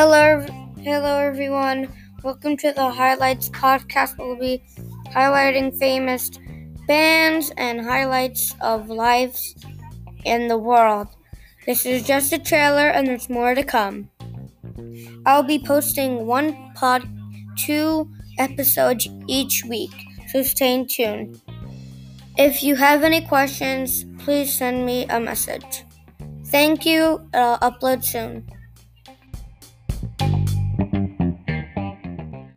Hello, hello everyone. Welcome to the Highlights podcast. We'll be highlighting famous bands and highlights of lives in the world. This is just a trailer, and there's more to come. I'll be posting one pod, two episodes each week, so stay tuned. If you have any questions, please send me a message. Thank you. I'll upload soon.